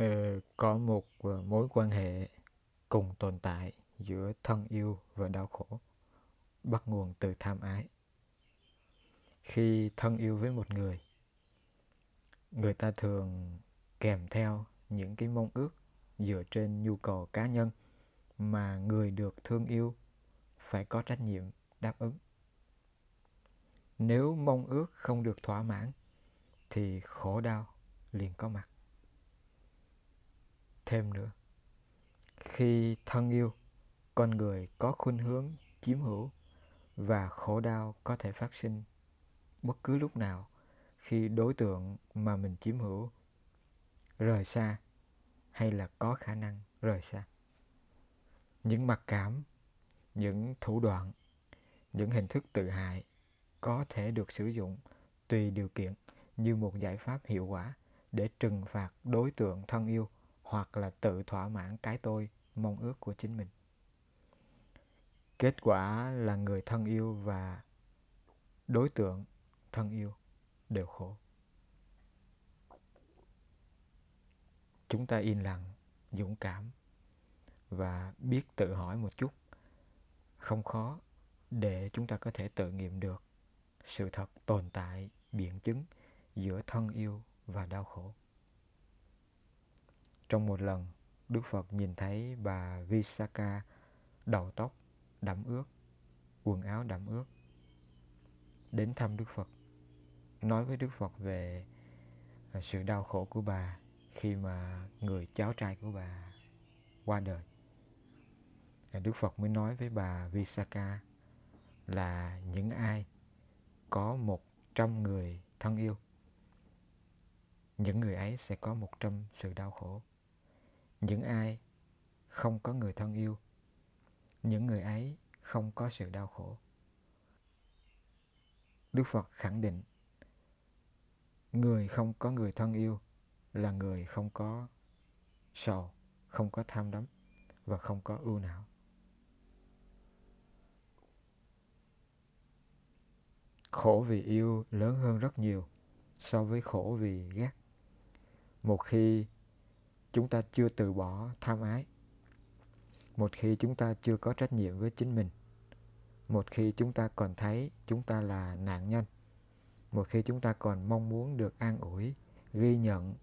Ừ, có một ờ, mối quan hệ cùng tồn tại giữa thân yêu và đau khổ, bắt nguồn từ tham ái. Khi thân yêu với một người người ta thường kèm theo những cái mong ước dựa trên nhu cầu cá nhân mà người được thương yêu phải có trách nhiệm đáp ứng. Nếu mong ước không được thỏa mãn thì khổ đau liền có mặt thêm nữa. Khi thân yêu, con người có khuynh hướng chiếm hữu và khổ đau có thể phát sinh, bất cứ lúc nào khi đối tượng mà mình chiếm hữu rời xa hay là có khả năng rời xa. Những mặc cảm, những thủ đoạn, những hình thức tự hại có thể được sử dụng tùy điều kiện như một giải pháp hiệu quả để trừng phạt đối tượng thân yêu hoặc là tự thỏa mãn cái tôi, mong ước của chính mình. Kết quả là người thân yêu và đối tượng thân yêu đều khổ. Chúng ta yên lặng, dũng cảm và biết tự hỏi một chút. Không khó để chúng ta có thể tự nghiệm được sự thật tồn tại, biện chứng giữa thân yêu và đau khổ trong một lần, đức phật nhìn thấy bà Visakha đầu tóc đẫm ướt, quần áo đẫm ướt. Đến thăm đức phật, nói với đức phật về à, sự đau khổ của bà khi mà người cháu trai của bà qua đời. À, đức phật mới nói với bà Visakha là những ai có một trăm người thân yêu, những người ấy sẽ có một trăm sự đau khổ những ai không có người thân yêu, những người ấy không có sự đau khổ. Đức phật khẳng định, người không có người thân yêu là người không có sầu, không có tham đắm và không có ưu não. Khổ vì yêu lớn hơn rất nhiều so với khổ vì ghét. Một khi chúng ta chưa từ bỏ tham ái. Một khi chúng ta chưa có trách nhiệm với chính mình một khi chúng ta còn thấy chúng ta là nạn nhân một khi chúng ta còn mong muốn được an ủi ghi nhận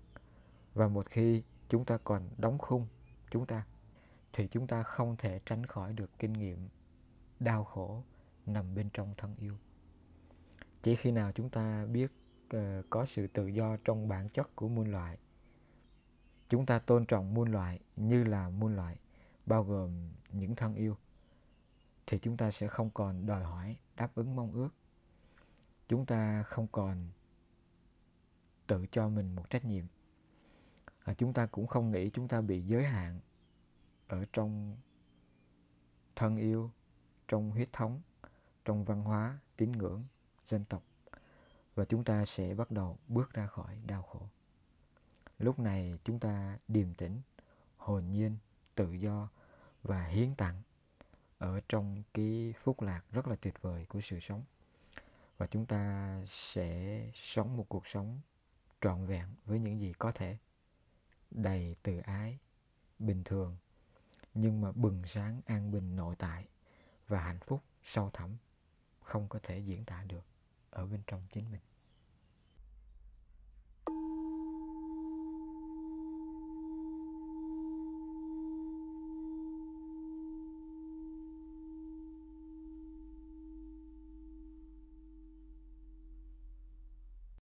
và một khi chúng ta còn đóng khung chúng ta thì chúng ta không thể tránh khỏi được kinh nghiệm đau khổ nằm bên trong thân yêu. Chỉ khi nào chúng ta biết uh, có sự tự do trong bản chất của muôn loại chúng ta tôn trọng muôn loại như là muôn loại bao gồm những thân yêu thì chúng ta sẽ không còn đòi hỏi đáp ứng mong ước. Chúng ta không còn tự cho mình một trách nhiệm. À, chúng ta cũng không nghĩ chúng ta bị giới hạn ở trong thân yêu trong huyết thống trong văn hóa tín ngưỡng dân tộc. Và chúng ta sẽ bắt đầu bước ra khỏi đau khổ lúc này chúng ta điềm tĩnh, hồn nhiên, tự do và hiến tặng ở trong cái phúc lạc rất là tuyệt vời của sự sống. Và chúng ta sẽ sống một cuộc sống trọn vẹn với những gì có thể, đầy từ ái, bình thường, nhưng mà bừng sáng, an bình, nội tại và hạnh phúc sâu thẳm, không có thể diễn tả được ở bên trong chính mình.